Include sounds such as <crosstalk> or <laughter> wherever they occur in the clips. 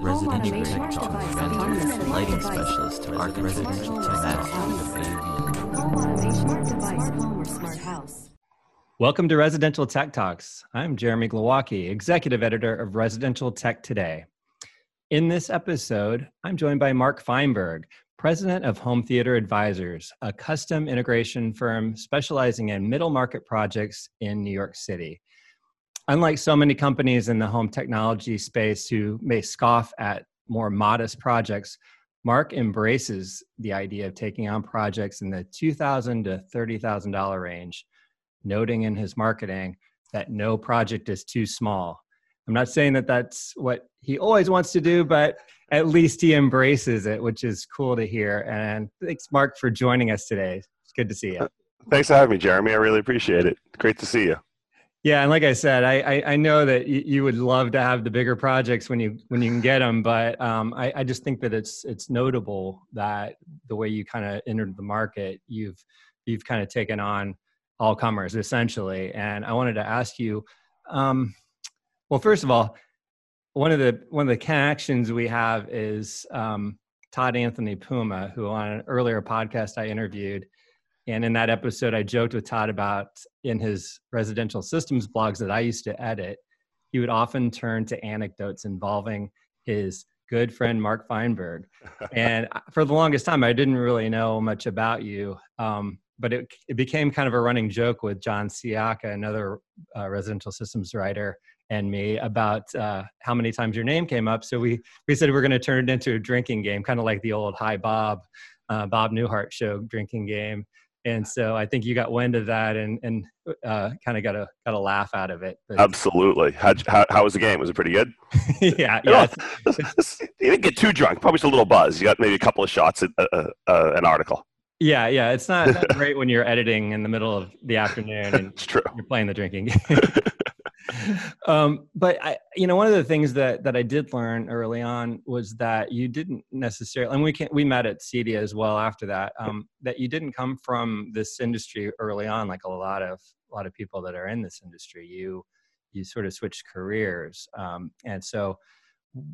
residential tech talk lighting specialist, architect, residential tech Welcome to Residential Tech Talks. I'm Jeremy Glowacki, Executive Editor of Residential Tech Today. In this episode, I'm joined by Mark Feinberg, President of Home Theater Advisors, a custom integration firm specializing in middle market projects in New York City. Unlike so many companies in the home technology space who may scoff at more modest projects, Mark embraces the idea of taking on projects in the 2,000 to $30,000 range, noting in his marketing that no project is too small. I'm not saying that that's what he always wants to do, but at least he embraces it, which is cool to hear. And thanks, Mark, for joining us today. It's good to see you. Thanks for having me, Jeremy. I really appreciate it. Great to see you. Yeah, and like I said, I I, I know that you, you, would love to have the bigger projects when you when you can get them, but um, I, I just think that it's it's notable that the way you kind of entered the market, you've you've kind of taken on all comers essentially. And I wanted to ask you, um, well, first of all, one of the one of the connections we have is um, Todd Anthony Puma, who on an earlier podcast I interviewed and in that episode, I joked with Todd about in his residential systems blogs that I used to edit, he would often turn to anecdotes involving his good friend Mark Feinberg. <laughs> and for the longest time, I didn't really know much about you. Um, but it, it became kind of a running joke with John Sciacca, another uh, residential systems writer, and me about uh, how many times your name came up. So we we said we we're going to turn it into a drinking game, kind of like the old Hi Bob, uh, Bob Newhart show drinking game and so I think you got wind of that and and uh, kind of got a got a laugh out of it. But Absolutely. How, how, how was the game? Was it pretty good? <laughs> yeah, <laughs> yeah. <laughs> you didn't get too drunk. Probably just a little buzz. You got maybe a couple of shots at uh, uh, uh an article. Yeah, yeah. It's not, not great when you're editing in the middle of the afternoon and it's true. you're playing the drinking game. Um, but I, you know, one of the things that that I did learn early on was that you didn't necessarily, and we can we met at CEDIA as well after that. Um, that you didn't come from this industry early on, like a lot of a lot of people that are in this industry. You you sort of switched careers, um, and so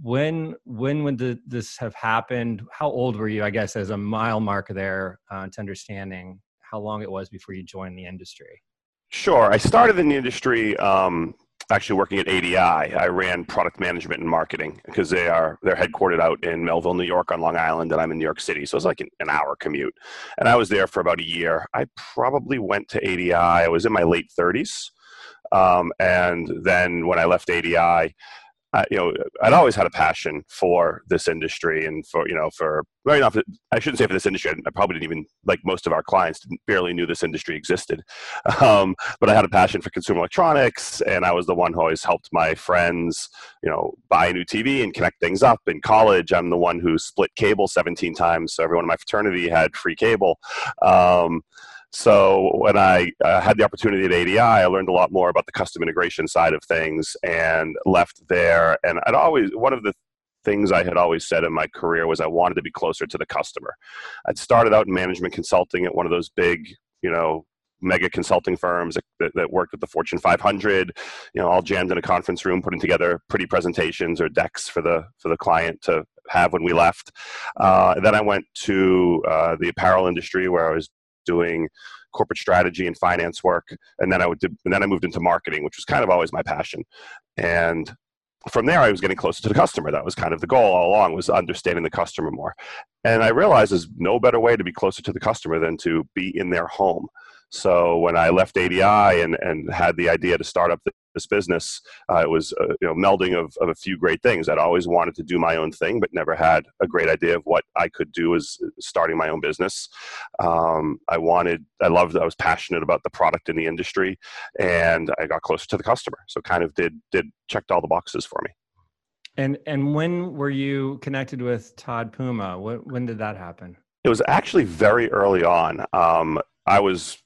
when when would this have happened? How old were you? I guess as a mile mark there uh, to understanding how long it was before you joined the industry. Sure. I started in the industry um, actually working at ADI. I ran product management and marketing because they are they're headquartered out in Melville, New York, on Long Island, and I'm in New York City, so it's like an, an hour commute. And I was there for about a year. I probably went to ADI. I was in my late 30s, um, and then when I left ADI, I, you know, I'd always had a passion for this industry and for, you know, for, very enough, I shouldn't say for this industry. I probably didn't even, like most of our clients, barely knew this industry existed. <laughs> Um, but I had a passion for consumer electronics and I was the one who always helped my friends, you know, buy a new TV and connect things up. In college, I'm the one who split cable 17 times. So everyone in my fraternity had free cable. Um, so when I uh, had the opportunity at ADI, I learned a lot more about the custom integration side of things and left there. And I'd always, one of the things I had always said in my career was I wanted to be closer to the customer. I'd started out in management consulting at one of those big, you know, mega consulting firms that, that, worked with the Fortune 500, you know, all jammed in a conference room, putting together pretty presentations or decks for the for the client to have when we left. Uh, then I went to uh, the apparel industry where I was doing corporate strategy and finance work, and then I would and then I moved into marketing, which was kind of always my passion. And from there, I was getting closer to the customer. That was kind of the goal all along was understanding the customer more. And I realized there's no better way to be closer to the customer than to be in their home. So when I left ADI and, and had the idea to start up this business, uh, it was a uh, you know melding of, of a few great things. I'd always wanted to do my own thing, but never had a great idea of what I could do as starting my own business. Um, I wanted, I loved, I was passionate about the product in the industry, and I got closer to the customer. So kind of did did checked all the boxes for me. And and when were you connected with Todd Puma? When, when did that happen? It was actually very early on. Um, I was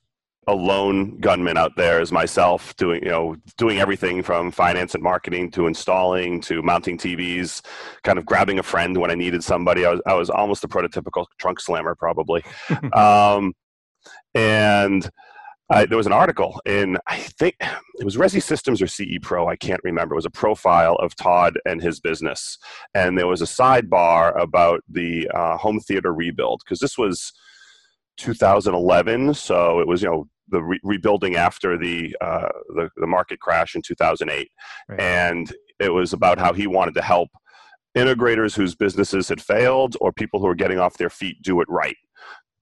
a lone gunman out there as myself doing you know doing everything from finance and marketing to installing to mounting TVs kind of grabbing a friend when I needed somebody I was I was almost a prototypical trunk slammer probably <laughs> um, and uh, there was an article in I think it was Resi Systems or CE Pro. I can't remember. It was a profile of Todd and his business, and there was a sidebar about the uh, home theater rebuild because this was 2011, so it was you know the re- rebuilding after the, uh, the, the market crash in 2008, right. and it was about how he wanted to help integrators whose businesses had failed or people who were getting off their feet do it right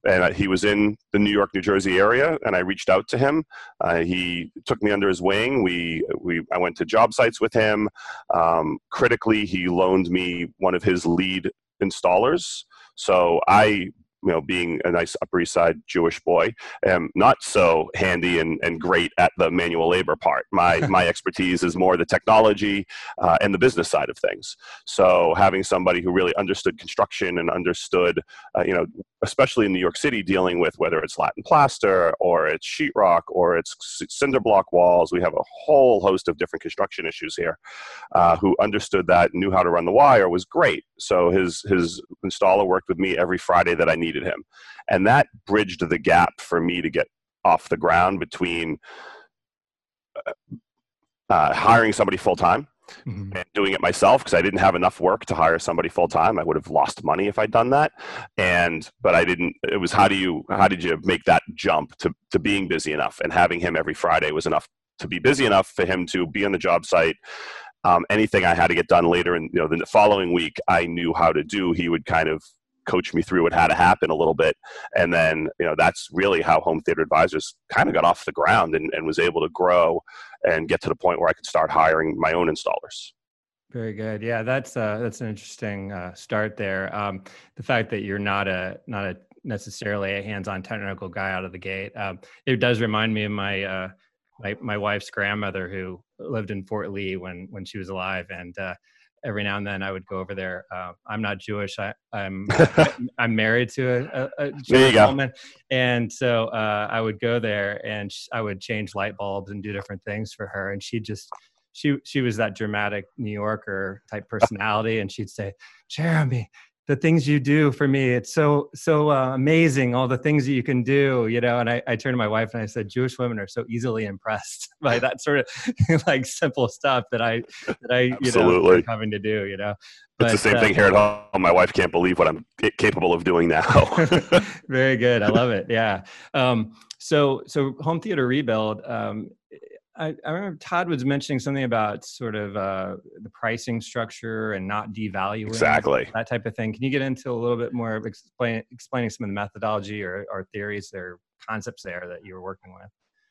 and he was in the New York, New Jersey area, and I reached out to him. Uh, he took me under his wing. We, we, I went to job sites with him. Um, critically, he loaned me one of his lead installers. So I you know, being a nice Upper East Side Jewish boy, am not so handy and, and great at the manual labor part. My <laughs> my expertise is more the technology uh, and the business side of things. So having somebody who really understood construction and understood, uh, you know, especially in New York City, dealing with whether it's Latin plaster or it's sheetrock or it's cinder block walls, we have a whole host of different construction issues here. Uh, who understood that, knew how to run the wire, was great. So his his installer worked with me every Friday that I needed needed him. And that bridged the gap for me to get off the ground between uh, uh, hiring somebody full time mm-hmm. and doing it myself because I didn't have enough work to hire somebody full time. I would have lost money if I'd done that. And but I didn't. It was how do you how did you make that jump to to being busy enough and having him every Friday was enough to be busy enough for him to be on the job site. Um, anything I had to get done later, and you know, the following week, I knew how to do. He would kind of coach me through what had to happen a little bit. And then, you know, that's really how Home Theater Advisors kind of got off the ground and, and was able to grow and get to the point where I could start hiring my own installers. Very good. Yeah, that's uh, that's an interesting uh, start there. Um, the fact that you're not a not a necessarily a hands-on technical guy out of the gate. Um, it does remind me of my uh, my my wife's grandmother who lived in Fort Lee when when she was alive, and uh, every now and then I would go over there. Uh, I'm not Jewish. I, am I'm, <laughs> I'm married to a, a, a Jewish woman, and so uh, I would go there and sh- I would change light bulbs and do different things for her, and she just she she was that dramatic New Yorker type <laughs> personality, and she'd say, "Jeremy, the things you do for me it's so so uh, amazing all the things that you can do you know and I, I turned to my wife and i said jewish women are so easily impressed <laughs> by that sort of <laughs> like simple stuff that i that i you Absolutely. know having to do you know. But, it's the same uh, thing here at home my wife can't believe what i'm capable of doing now. <laughs> Very good i love it yeah. Um, so so home theater rebuild um, I, I, remember Todd was mentioning something about sort of uh, the pricing structure and not devaluing exactly that type of thing. Can you get into a little bit more of explain, explaining some of the methodology or, or theories or concepts there that you were working with?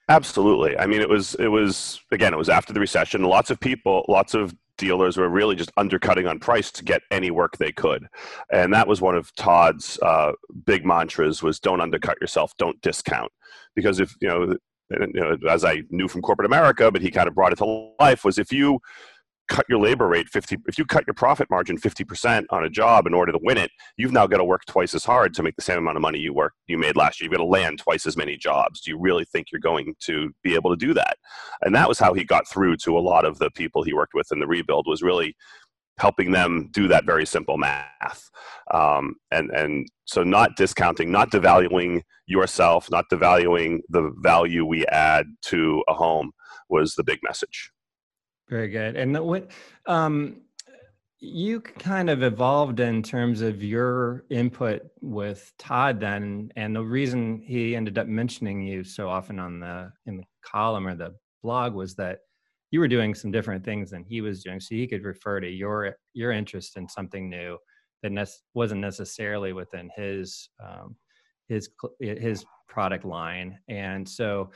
Absolutely. I mean, it was it was again, it was after the recession. Lots of people, lots of dealers were really just undercutting on price to get any work they could, and that was one of Todd's uh, big mantras: was don't undercut yourself, don't discount, because if you know you know, as I knew from corporate America, but he kind of brought it to life, was if you cut your labor rate 50 if you cut your profit margin 50% on a job in order to win it you've now got to work twice as hard to make the same amount of money you work you made last year. You've got to land twice as many jobs. Do you really think you're going to be able to do that? And that was how he got through to a lot of the people he worked with in the rebuild was really helping them do that very simple math. Um, and, and so not discounting, not devaluing yourself, not devaluing the value we add to a home was the big message. Very good. And what, um, you kind of evolved in terms of your input with Todd then, and the reason he ended up mentioning you so often on the in the column or the blog was that you were doing some different things than he was doing so he could refer to your your interest in something new that ne- wasn't necessarily within his um, his his product line. And so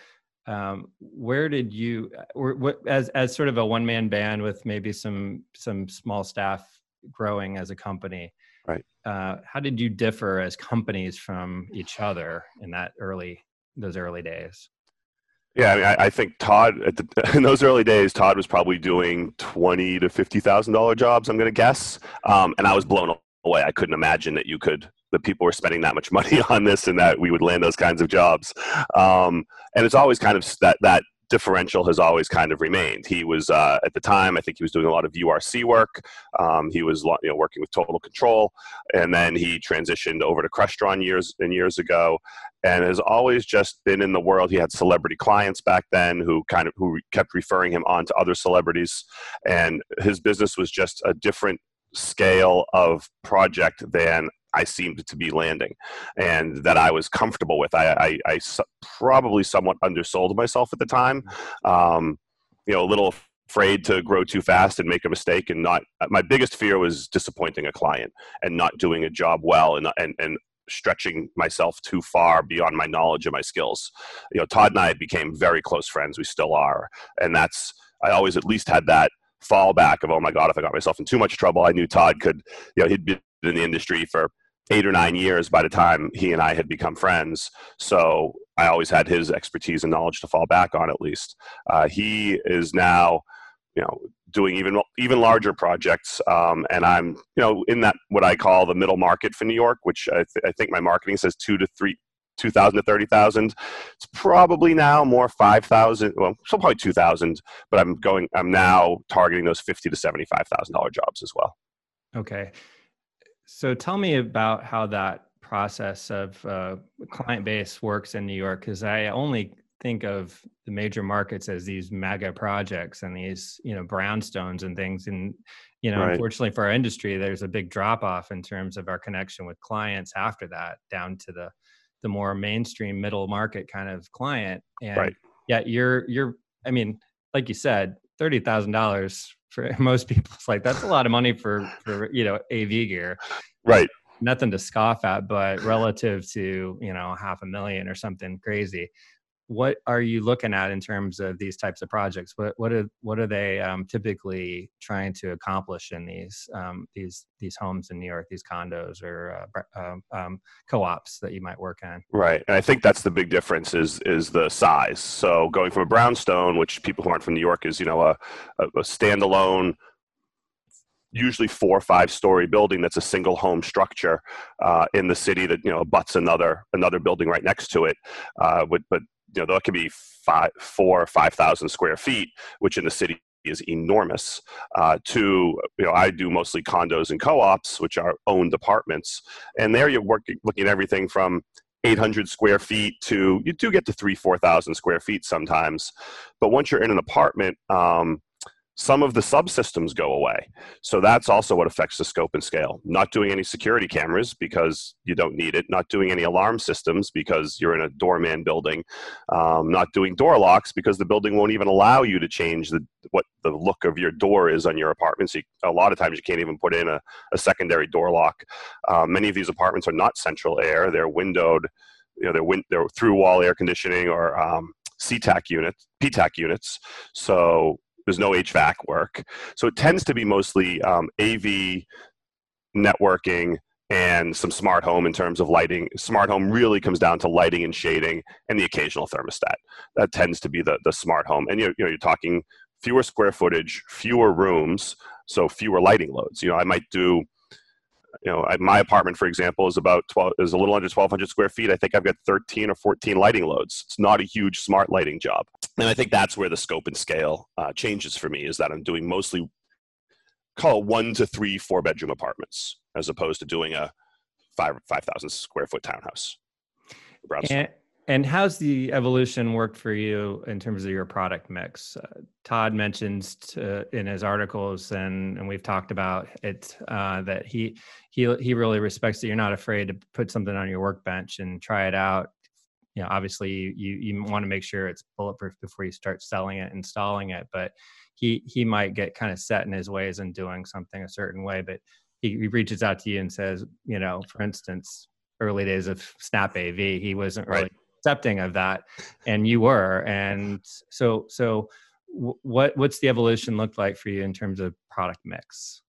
um, where did you or what as as sort of a one man band with maybe some some small staff growing as a company right. uh, how did you differ as companies from each other in that early those early days yeah, I, mean, I, I think Todd the, <laughs> in those early days, Todd was probably doing twenty to fifty thousand dollar jobs. I'm going to guess, um, and I was blown away. I couldn't imagine that you could that people were spending that much <laughs> money on this and that we would land those kinds of jobs. Um, and it's always kind of that that differential has always kind of remained. He was uh, at the time, I think he was doing a lot of URC work. Um, he was you know working with Total Control, and then he transitioned over to Crestron years and years ago, and has always just been in the world. He had celebrity clients back then who kind of who kept referring him on to other celebrities, and his business was just a different scale of project than I seemed to be landing and that I was comfortable with. I, I, I probably somewhat undersold myself at the time. Um, you know, a little afraid to grow too fast and make a mistake and not my biggest fear was disappointing a client and not doing a job well and, and, and stretching myself too far beyond my knowledge and my skills. You know, Todd and I became very close friends. We still are. And that's, I always at least had that fallback of, oh my God, if I got myself in too much trouble, I knew Todd could, you know, he'd been in the industry for eight or nine years by the time he and I had become friends. So I always had his expertise and knowledge to fall back on at least. Uh, he is now, you know, doing even even larger projects, um, and I'm you know in that what I call the middle market for New York, which I, th- I think my marketing says two to three 2,000 to 30,000. It's probably now more 5,000, well, so probably 2,000, but I'm going, I'm now targeting those 50 to $75,000 jobs as well. Okay. So tell me about how that process of uh, client base works in New York, because I only think of the major markets as these mega projects and these, you know, brownstones and things. And, you know, right. unfortunately for our industry, there's a big drop off in terms of our connection with clients after that down to the, the more mainstream middle market kind of client. And right. yeah, you're, you're, I mean, like you said, $30,000 for <laughs> most people it's like that's a lot of money for for you know av gear. Right. Nothing to scoff at but relative to you know half a million or something crazy what are you looking at in terms of these types of projects? What what are what are they um, typically trying to accomplish in these um, these these homes in New York, these condos or uh, um, um, co-ops that you might work on? Right, and I think that's the big difference is is the size. So going from a brownstone, which people who aren't from New York is you know a, a, a standalone usually four or five story building that's a single home structure uh, in the city that you know butts another another building right next to it uh, but, but you know that could be five, four, five thousand square feet, which in the city is enormous. Uh, to you know, I do mostly condos and co-ops, which are owned apartments, and there you're working looking at everything from 800 square feet to you do get to three, four thousand square feet sometimes. But once you're in an apartment, um, some of the subsystems go away. So that's also what affects the scope and scale. Not doing any security cameras because you don't need it, not doing any alarm systems because you're in a doorman building, um, not doing door locks because the building won't even allow you to change the, what the look of your door is on your apartment. So you, a lot of times you can't even put in a, a secondary door lock. Um, many of these apartments are not central air, they're windowed, you know, they're, win- they're through wall air conditioning or um, CTAC units, PTAC units. So there's no HVAC work. So it tends to be mostly um, AV networking and some smart home in terms of lighting. Smart home really comes down to lighting and shading and the occasional thermostat. That tends to be the, the smart home. And you're, you know, you're talking fewer square footage, fewer rooms, so fewer lighting loads. You know, I might do you know, my apartment, for example, is about 12, is a little under 1,200 square feet. I think I've got 13 or 14 lighting loads. It's not a huge smart lighting job. And I think that's where the scope and scale uh, changes for me is that I'm doing mostly call one to three four bedroom apartments as opposed to doing a five 5,000 square foot townhouse. And, and how's the evolution worked for you in terms of your product mix? Uh, Todd mentions to, in his articles, and, and we've talked about it, uh, that he he he really respects that you're not afraid to put something on your workbench and try it out. You know, obviously you you want to make sure it's bulletproof before you start selling it, installing it. But he he might get kind of set in his ways and doing something a certain way, but he, he reaches out to you and says, you know, for instance, early days of Snap AV, he wasn't really right accepting of that and you were. And so so what what's the evolution look like for you in terms of product mix?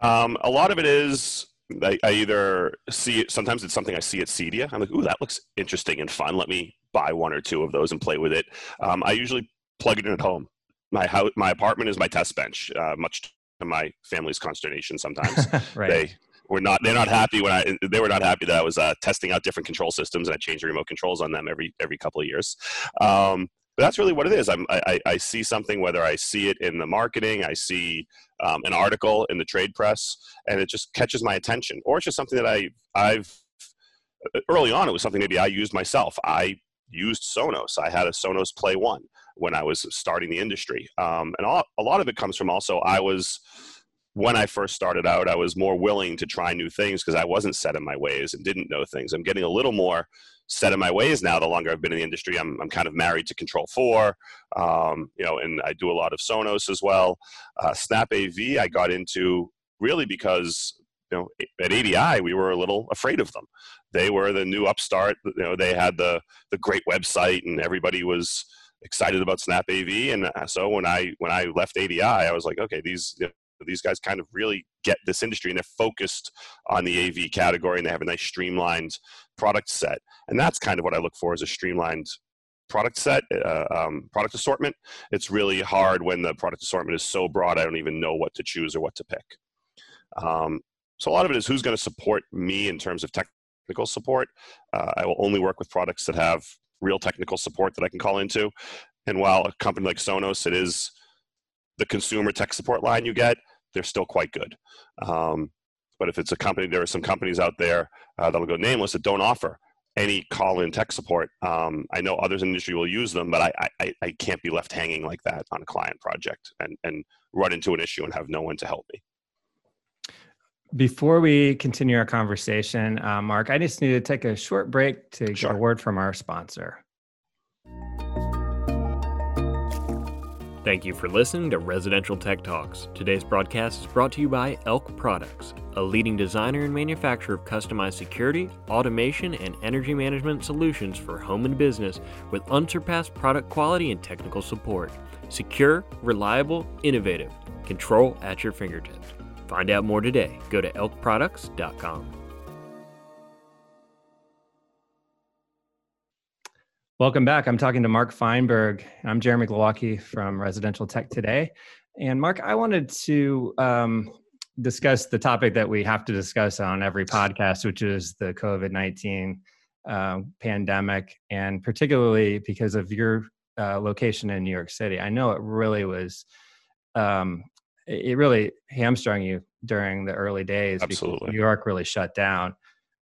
Um, a lot of it is I, I, either see it sometimes it's something i see at cedia i'm like ooh that looks interesting and fun. Let me buy one or two of those and play with it. Um, i usually plug it in at home. My house my apartment is my test bench uh, much to my family's consternation sometimes. <laughs> Right. they were not they're not happy when I they were not happy that I was uh, testing out different control systems and I changed the remote controls on them every every couple of years. Um, but that's really what it is. I'm, I, I see something, whether I see it in the marketing, I see um, an article in the trade press, and it just catches my attention, or it's just something that I I've early on. It was something maybe I used myself. I used Sonos. I had a Sonos Play One when I was starting the industry, um, and all, a lot of it comes from also I was when I first started out, I was more willing to try new things because I wasn't set in my ways and didn't know things. I'm getting a little more set in my ways now. The longer I've been in the industry, I'm, I'm kind of married to Control4, um, you know, and I do a lot of Sonos as well. Uh, Snap AV, I got into really because you know at ADI we were a little afraid of them. They were the new upstart. You know, they had the the great website, and everybody was excited about Snap AV. And uh, so when I when I left ADI, I was like, okay, these you these guys kind of really get this industry and they're focused on the AV category and they have a nice streamlined product set. And that's kind of what I look for as a streamlined product set, uh, um, product assortment. It's really hard when the product assortment is so broad, I don't even know what to choose or what to pick. Um, so a lot of it is who's going to support me in terms of technical support. Uh, I will only work with products that have real technical support that I can call into. And while a company like Sonos, it is the consumer tech support line you get, they're still quite good. Um, but if it's a company, there are some companies out there uh, that'll go nameless that don't offer any call-in tech support. Um, I know others in the industry will use them, but I, I, I can't be left hanging like that on a client project and, and run into an issue and have no one to help me. Before we continue our conversation, uh, Mark, I just need to take a short break to sure. get a word from our sponsor. Thank you for listening to Residential Tech Talks. Today's broadcast is brought to you by Elk Products, a leading designer and manufacturer of customized security, automation, and energy management solutions for home and business with unsurpassed product quality and technical support. Secure, reliable, innovative. Control at your fingertips. Find out more today. Go to elkproducts.com. Welcome back. I'm talking to Mark Feinberg. I'm Jeremy Glowacki from Residential Tech Today. And Mark, I wanted to um, discuss the topic that we have to discuss on every podcast, which is the COVID 19 uh, pandemic, and particularly because of your uh, location in New York City. I know it really was, um, it really hamstrung you during the early days Absolutely. because New York really shut down.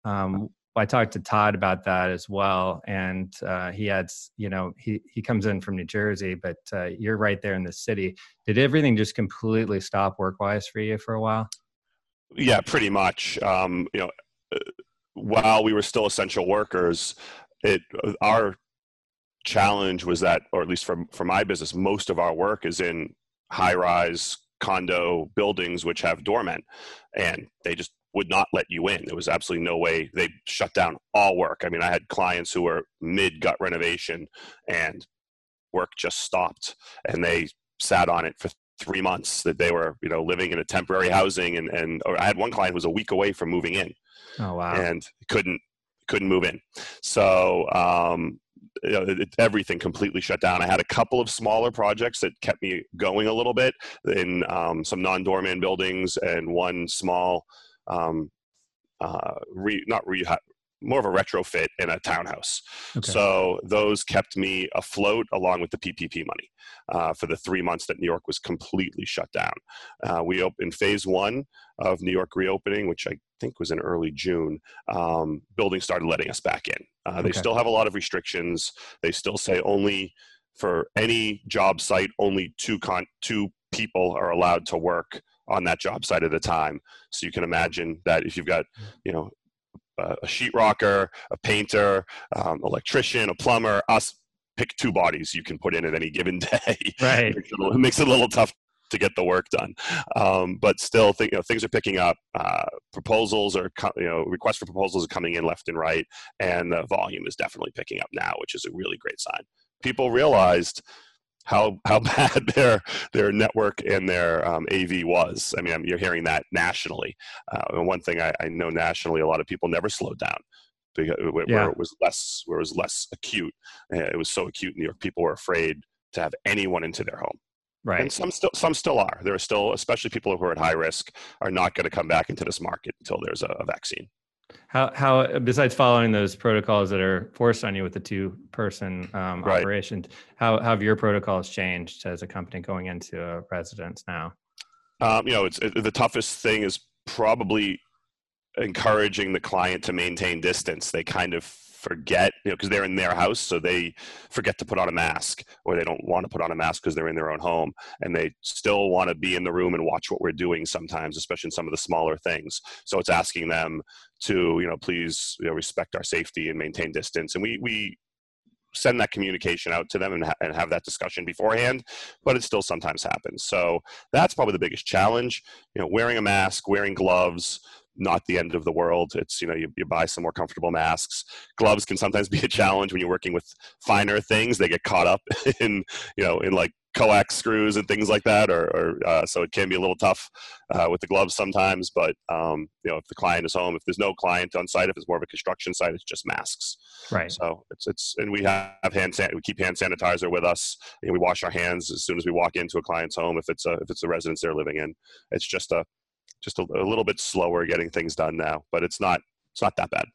Um, I talked to Todd about that as well, and uh, he adds, you know, he he comes in from New Jersey, but uh, you're right there in the city. Did everything just completely stop work wise for you for a while? Yeah, pretty much. Um, you know, uh, while we were still essential workers, it our challenge was that, or at least from for my business, most of our work is in high rise condo buildings which have doormen, and they just would not let you in. There was absolutely no way. They shut down all work. I mean, I had clients who were mid gut renovation and work just stopped and they sat on it for three months that they were, you know, living in a temporary housing. And, and I had one client who was a week away from moving in. Oh, wow. And couldn't, couldn't move in. So, um, you know, it, everything completely shut down. I had a couple of smaller projects that kept me going a little bit in um, some non-doorman buildings and one small um, uh, re, not more of a retrofit in a townhouse. Okay. So those kept me afloat along with the PPP money uh, for the three months that New York was completely shut down. Uh, we opened phase one of New York reopening, which I think was in early June. Um, buildings started letting us back in. Uh, okay. They still have a lot of restrictions. They still say only for any job site, only two con- two people are allowed to work on that job site at a time. So you can imagine that if you've got, you know, a sheetrocker, a painter, um, electrician, a plumber, us pick two bodies you can put in at any given <laughs> day. Right. it, makes it, it makes it a little tough to get the work done. Um, but still, th- you know, things are picking up. Uh, proposals are, co- you know, requests for proposals are coming in left and right, and the volume is definitely picking up now, which is a really great sign. People realized how <laughs> how bad their their network and their um, AV was. I mean, you're hearing that nationally. Uh, and one thing I, I, know nationally, a lot of people never slowed down because where, yeah. where, it was less where it was less acute. It was so acute in New York, people were afraid to have anyone into their home. Right. And some still some still are. There are still, especially people who are at high risk, are not going to come back into this market until there's a, a vaccine. How how besides following those protocols that are forced on you with the two person um, Right. operation, how, how have your protocols changed as a company going into a residence now? Um, you know, it's it, the toughest thing is probably encouraging the client to maintain distance. They kind of forget, you know, because they're in their house, so they forget to put on a mask, or they don't want to put on a mask because they're in their own home, and they still want to be in the room and watch what we're doing sometimes, especially in some of the smaller things. So it's asking them to, you know, please, you know, respect our safety and maintain distance, and we we send that communication out to them and, ha- and have that discussion beforehand but it still sometimes happens so that's probably the biggest challenge you know wearing a mask wearing gloves not the end of the world it's you know you, you buy some more comfortable masks gloves can sometimes be a challenge when you're working with finer things they get caught up <laughs> in you know in like coax screws and things like that or, or uh, so it can be a little tough uh, with the gloves sometimes but um, you know if the client is home if there's no client on site if it's more of a construction site it's just masks Right. so it's it's and we have hand san- we keep hand sanitizer with us. And we wash our hands as soon as we walk into a client's home if it's a if it's a residence they're living in. It's just a just a, a little bit slower getting things done now, but it's not it's not that bad.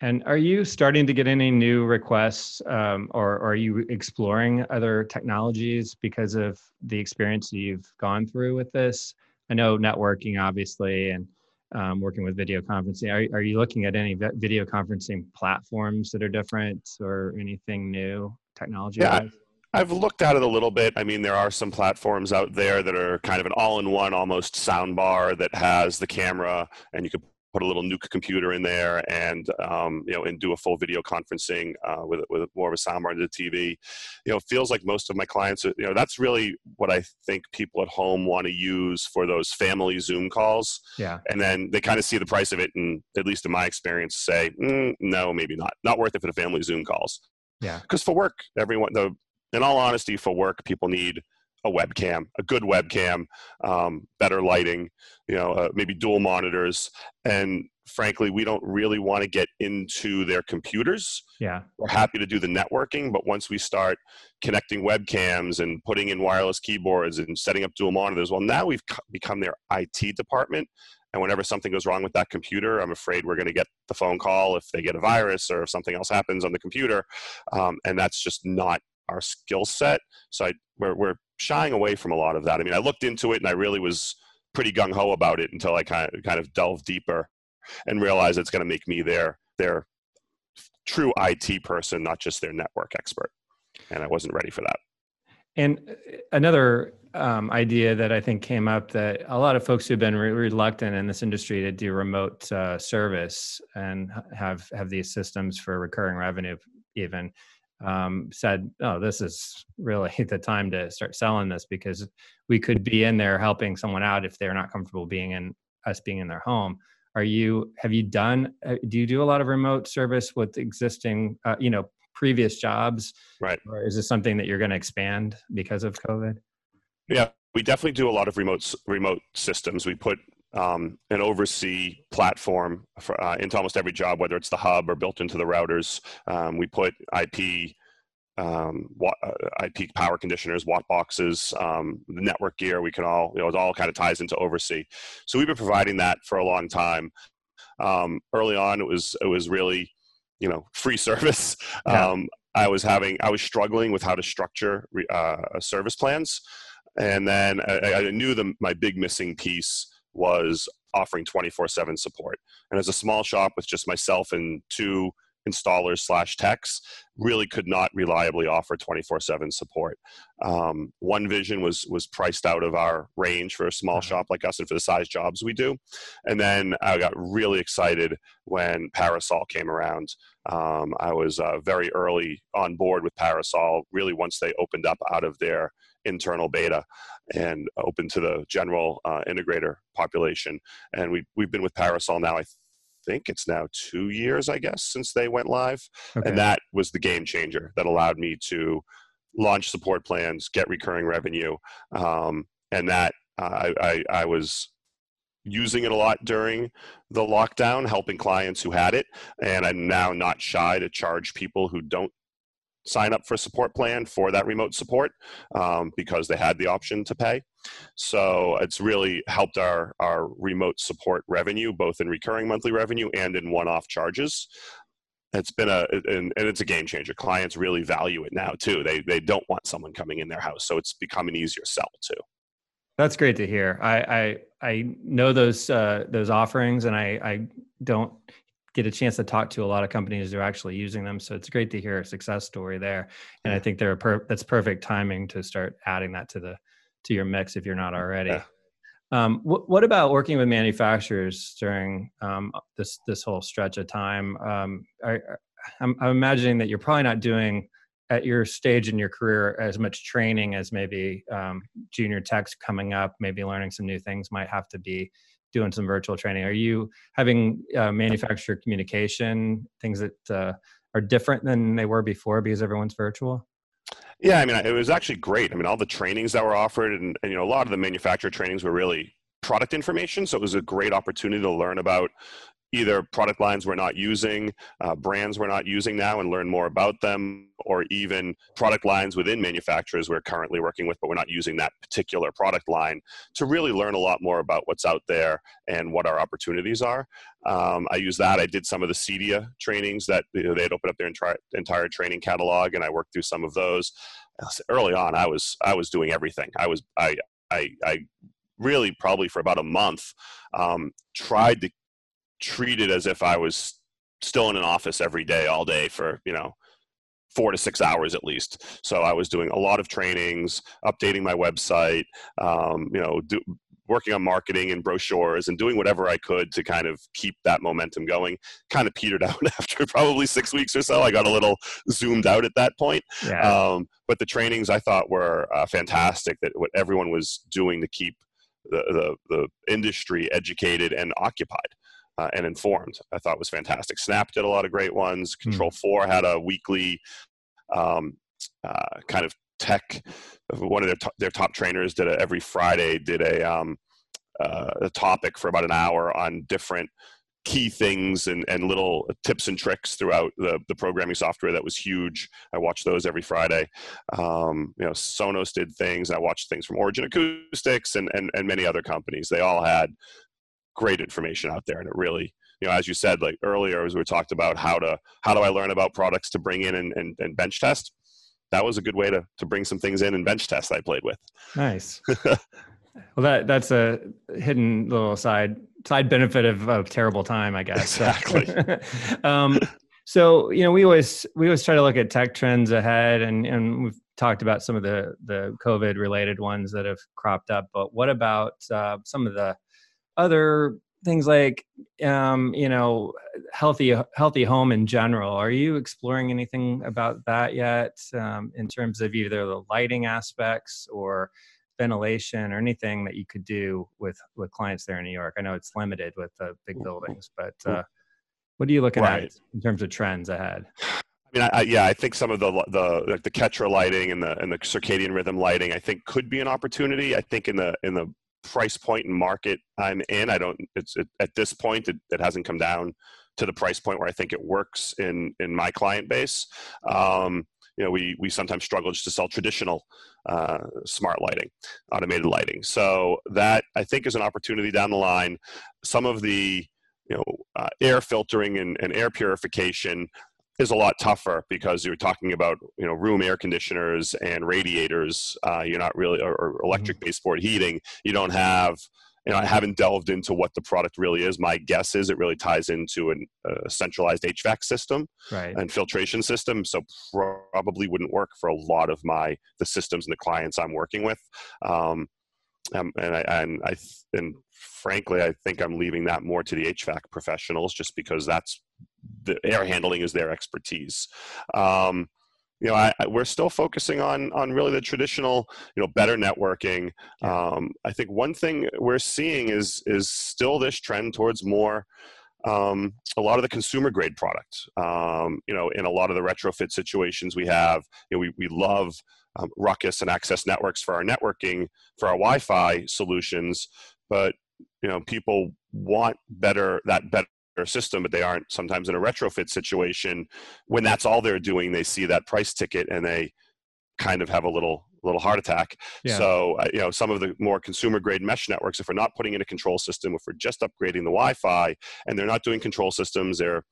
And are you starting to get any new requests um, or, or are you exploring other technologies because of the experience you've gone through with this? I know networking, obviously, and um, working with video conferencing. Are, are you looking at any video conferencing platforms that are different or anything new technology? Yeah, I've looked at it a little bit. I mean, there are some platforms out there that are kind of an all-in-one, almost soundbar that has the camera, and you could put a little NUC computer in there, and um, you know, and do a full video conferencing uh, with with more of a soundbar into the TV. You know, it feels like most of my clients, are- you know, that's really what I think people at home want to use for those family Zoom calls Yeah. and then they kind of see the price of it and at least in my experience say mm, no maybe not not worth it for the family zoom calls Yeah. because for work everyone the in all honesty for work people need a webcam a good webcam um, better lighting you know uh, maybe dual monitors and frankly we don't really want to get into their computers Yeah. we're happy to do the networking, but once we start connecting webcams and putting in wireless keyboards and setting up dual monitors, well, now we've become their IT department. And whenever something goes wrong with that computer, I'm afraid we're going to get the phone call if they get a virus or if something else happens on the computer. Um, and that's just not our skill set. So I, we're, we're shying away from a lot of that. I mean, I looked into it and I really was pretty gung ho about it until I kind of, kind of delved deeper and realized it's going to make me their, their true IT person, not just their network expert. And I wasn't ready for that. And uh, another um, idea that I think came up that a lot of folks who've been re- reluctant in this industry to do remote uh, service and have have these systems for recurring revenue, even um, said, "Oh, this is really <laughs> the time to start selling this because we could be in there helping someone out if they're not comfortable being in us being in their home." Are you have you done? uh, Do you do a lot of remote service with existing, uh, you know, previous jobs? Right. Or is this something that you're going to expand because of COVID? Yeah, we definitely do a lot of remote remote systems. We put um, an OvrC platform for, uh, into almost every job, whether it's the hub or built into the routers. Um, we put IP um, uh, IP power conditioners, watt boxes, um, the network gear. We can all, you know, it all kind of ties into OvrC. So we've been providing that for a long time. Um, early on, it was it was really, you know, free <laughs> service. Yeah. Um, I was having I was struggling with how to structure uh, service plans, and then I, I knew the, my big missing piece was offering 24/7 support. And as a small shop with just myself and two installers slash techs, really could not reliably offer 24/7 support. Um, One Vision was was priced out of our range for a small Uh-huh. shop like us and for the size jobs we do. And then I got really excited when Parasol came around. Um, I was uh, very early on board with Parasol. Really, once they opened up out of their internal beta and open to the general uh, integrator population. And we we've been with Parasol now. I think it's now two years, I guess, since they went live Okay. and that was the game changer that allowed me to launch support plans get recurring revenue um, and that uh, I, I, I was using it a lot during the lockdown helping clients who had it and i'm now not shy to charge people who don't sign up for a support plan for that remote support um, because they had the option to pay. So it's really helped our, our remote support revenue, both in recurring monthly revenue and in one off charges. It's been a and, and it's a game changer. Clients really value it now too. They they don't want someone coming in their house, so it's become an easier sell too. That's great to hear. I I, I know those uh, those offerings, and I I don't get a chance to talk to a lot of companies who are actually using them. So it's great to hear a success story there. And I think they're per- that's perfect timing to start adding that to the to your mix if you're not already. Yeah. Um, wh- what about working with manufacturers during um, this this whole stretch of time? Um, I, I'm, I'm imagining that you're probably not doing at your stage in your career as much training as maybe um, junior techs coming up, maybe learning some new things might have to be doing some virtual training. Are you having uh, manufacturer communication things that uh, are different than they were before because everyone's virtual? Yeah, I mean, it was actually great. I mean, all the trainings that were offered, and, and you know, a lot of the manufacturer trainings were really product information. So it was a great opportunity to learn about either product lines we're not using, uh, brands we're not using now, and learn more about them, or even product lines within manufacturers we're currently working with, but we're not using that particular product line to really learn a lot more about what's out there and what our opportunities are. Um, I use that. I did some of the CEDIA trainings that you know, they had opened up their entire, entire training catalog, and I worked through some of those. Early on, I was I was doing everything. I was I I, I really probably for about a month um, tried to treat it as if I was still in an office every day, all day for, you know, four to six hours at least. So I was doing a lot of trainings, updating my website, um, you know, do, working on marketing and brochures and doing whatever I could to kind of keep that momentum going. Kind of petered <laughs> out after probably six weeks or so. I got a little zoomed out at that point. Yeah. Um, but the trainings I thought were uh, fantastic. That what everyone was doing to keep the, the, the industry educated and occupied uh, and informed. I thought was fantastic. Snap did a lot of great ones. Hmm. Control mm. Four had a weekly um, uh, kind of tech. One of their to- their top trainers did a, every Friday did a um, uh, a topic for about an hour on different key things and, and little tips and tricks throughout the, the programming software that was huge. I watched those every Friday. Um, you know, Sonos did things. I watched things from Origin Acoustics and, and, and many other companies. They all had great information out there. And it really you know as you said like earlier as we talked about how to how do i learn about products to bring in and, and, and bench test? That was a good way to to bring some things in and bench test i played with. Nice. <laughs> Well that that's a hidden little side side benefit of a terrible time i guess. Exactly. <laughs> Um, so you know we always we always try to look at tech trends ahead and and we've talked about some of the the covid related ones that have cropped up but what about uh, some of the other things like um, you know healthy healthy home in general are you exploring anything about that yet um, in terms of either the lighting aspects or ventilation or anything that you could do with with clients there in new york i know it's limited with the big buildings but uh, what are you looking right. at in terms of trends ahead I mean, I, yeah, I think some of the the like the Ketra lighting and the and the circadian rhythm lighting, I think, could be an opportunity. I think in the in the price point and market I'm in. I don't. It's it, at this point it, it hasn't come down to the price point where I think it works in in my client base. Um, you know, we we sometimes struggle just to sell traditional uh, smart lighting, automated lighting. So that I think is an opportunity down the line. Some of the you know uh, air filtering and, and air purification is a lot tougher because you're talking about you know room air conditioners and radiators. Uh, you're not really or, or mm-hmm. electric baseboard heating. You don't have. You know, I haven't delved into what the product really is. My guess is it really ties into an, a centralized HVAC system right. and filtration system. So probably wouldn't work for a lot of my the systems and the clients I'm working with. Um, um, and I and I and frankly, I think I'm leaving that more to the HVAC professionals, just because that's the air handling is their expertise. Um, you know, I, I, we're still focusing on on really the traditional, you know, better networking. Um, I think one thing we're seeing is is still this trend towards more. Um, a lot of the consumer grade product, um, you know, in a lot of the retrofit situations we have, you know, we, we love um, Ruckus and Access Networks for our networking, for our Wi-Fi solutions, but you know, people want better that better system, but they aren't sometimes in a retrofit situation. When that's all they're doing, they see that price ticket and they kind of have a little little heart attack. Yeah. So, uh, you know, some of the more consumer grade mesh networks, if we're not putting in a control system, if we're just upgrading the Wi-Fi, and they're not doing control systems, they're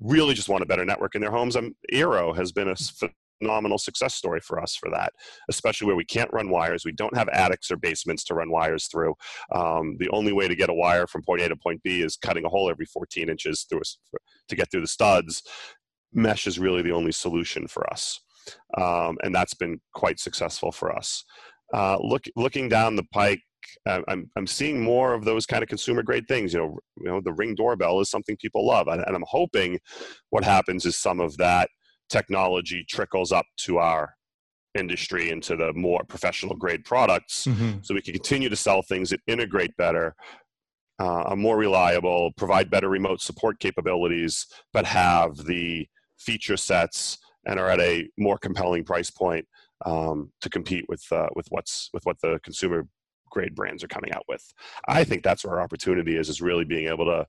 really just want a better network in their homes. Um, Eero has been a phenomenal success story for us for that, especially where we can't run wires. We don't have attics or basements to run wires through. Um, the only way to get a wire from point A to point B is cutting a hole every 14 inches through a, to get through the studs. Mesh is really the only solution for us, um, and that's been quite successful for us. Uh, look, looking down the pike, I'm, I'm seeing more of those kind of consumer grade things. You know, you know, the ring doorbell is something people love, and, and I'm hoping what happens is some of that technology trickles up to our industry into the more professional grade products mm-hmm. so we can continue to sell things that integrate better uh, are more reliable provide better remote support capabilities but have the feature sets and are at a more compelling price point um, to compete with uh, with what's with what the consumer grade brands are coming out with i think that's where our opportunity is is really being able to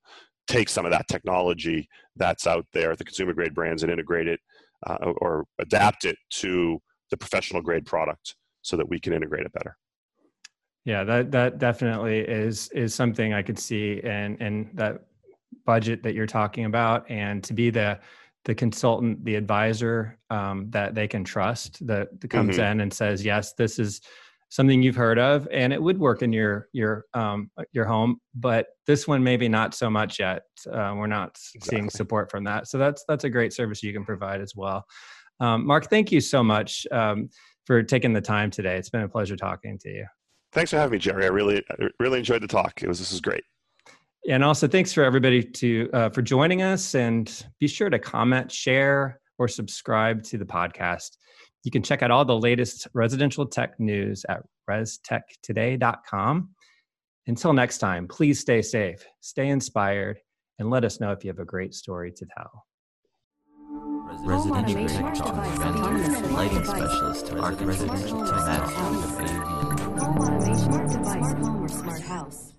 take some of that technology that's out there at the consumer grade brands and integrate it uh, or adapt it to the professional grade product so that we can integrate it better yeah that that definitely is is something i could see and and that budget that you're talking about and to be the the consultant the advisor um, that they can trust that, that comes mm-hmm. in and says yes this is something you've heard of and it would work in your your um, your home but this one maybe not so much yet uh, we're not exactly. seeing support from that so that's that's a great service you can provide as well. Um, mark thank you so much um, for taking the time today. It's been a pleasure talking to you. Thanks for having me jerry. I really really enjoyed the talk. It was this is great. And also thanks for everybody to uh, for joining us and be sure to comment share or subscribe to the podcast you can check out all the latest residential tech news at restechtoday.com. Until next time, please stay safe, stay inspired, and let us know if you have a great story to tell. Residential Tech Talk, lighting specialist to residential tech. Home automation, smart device, home or smart house.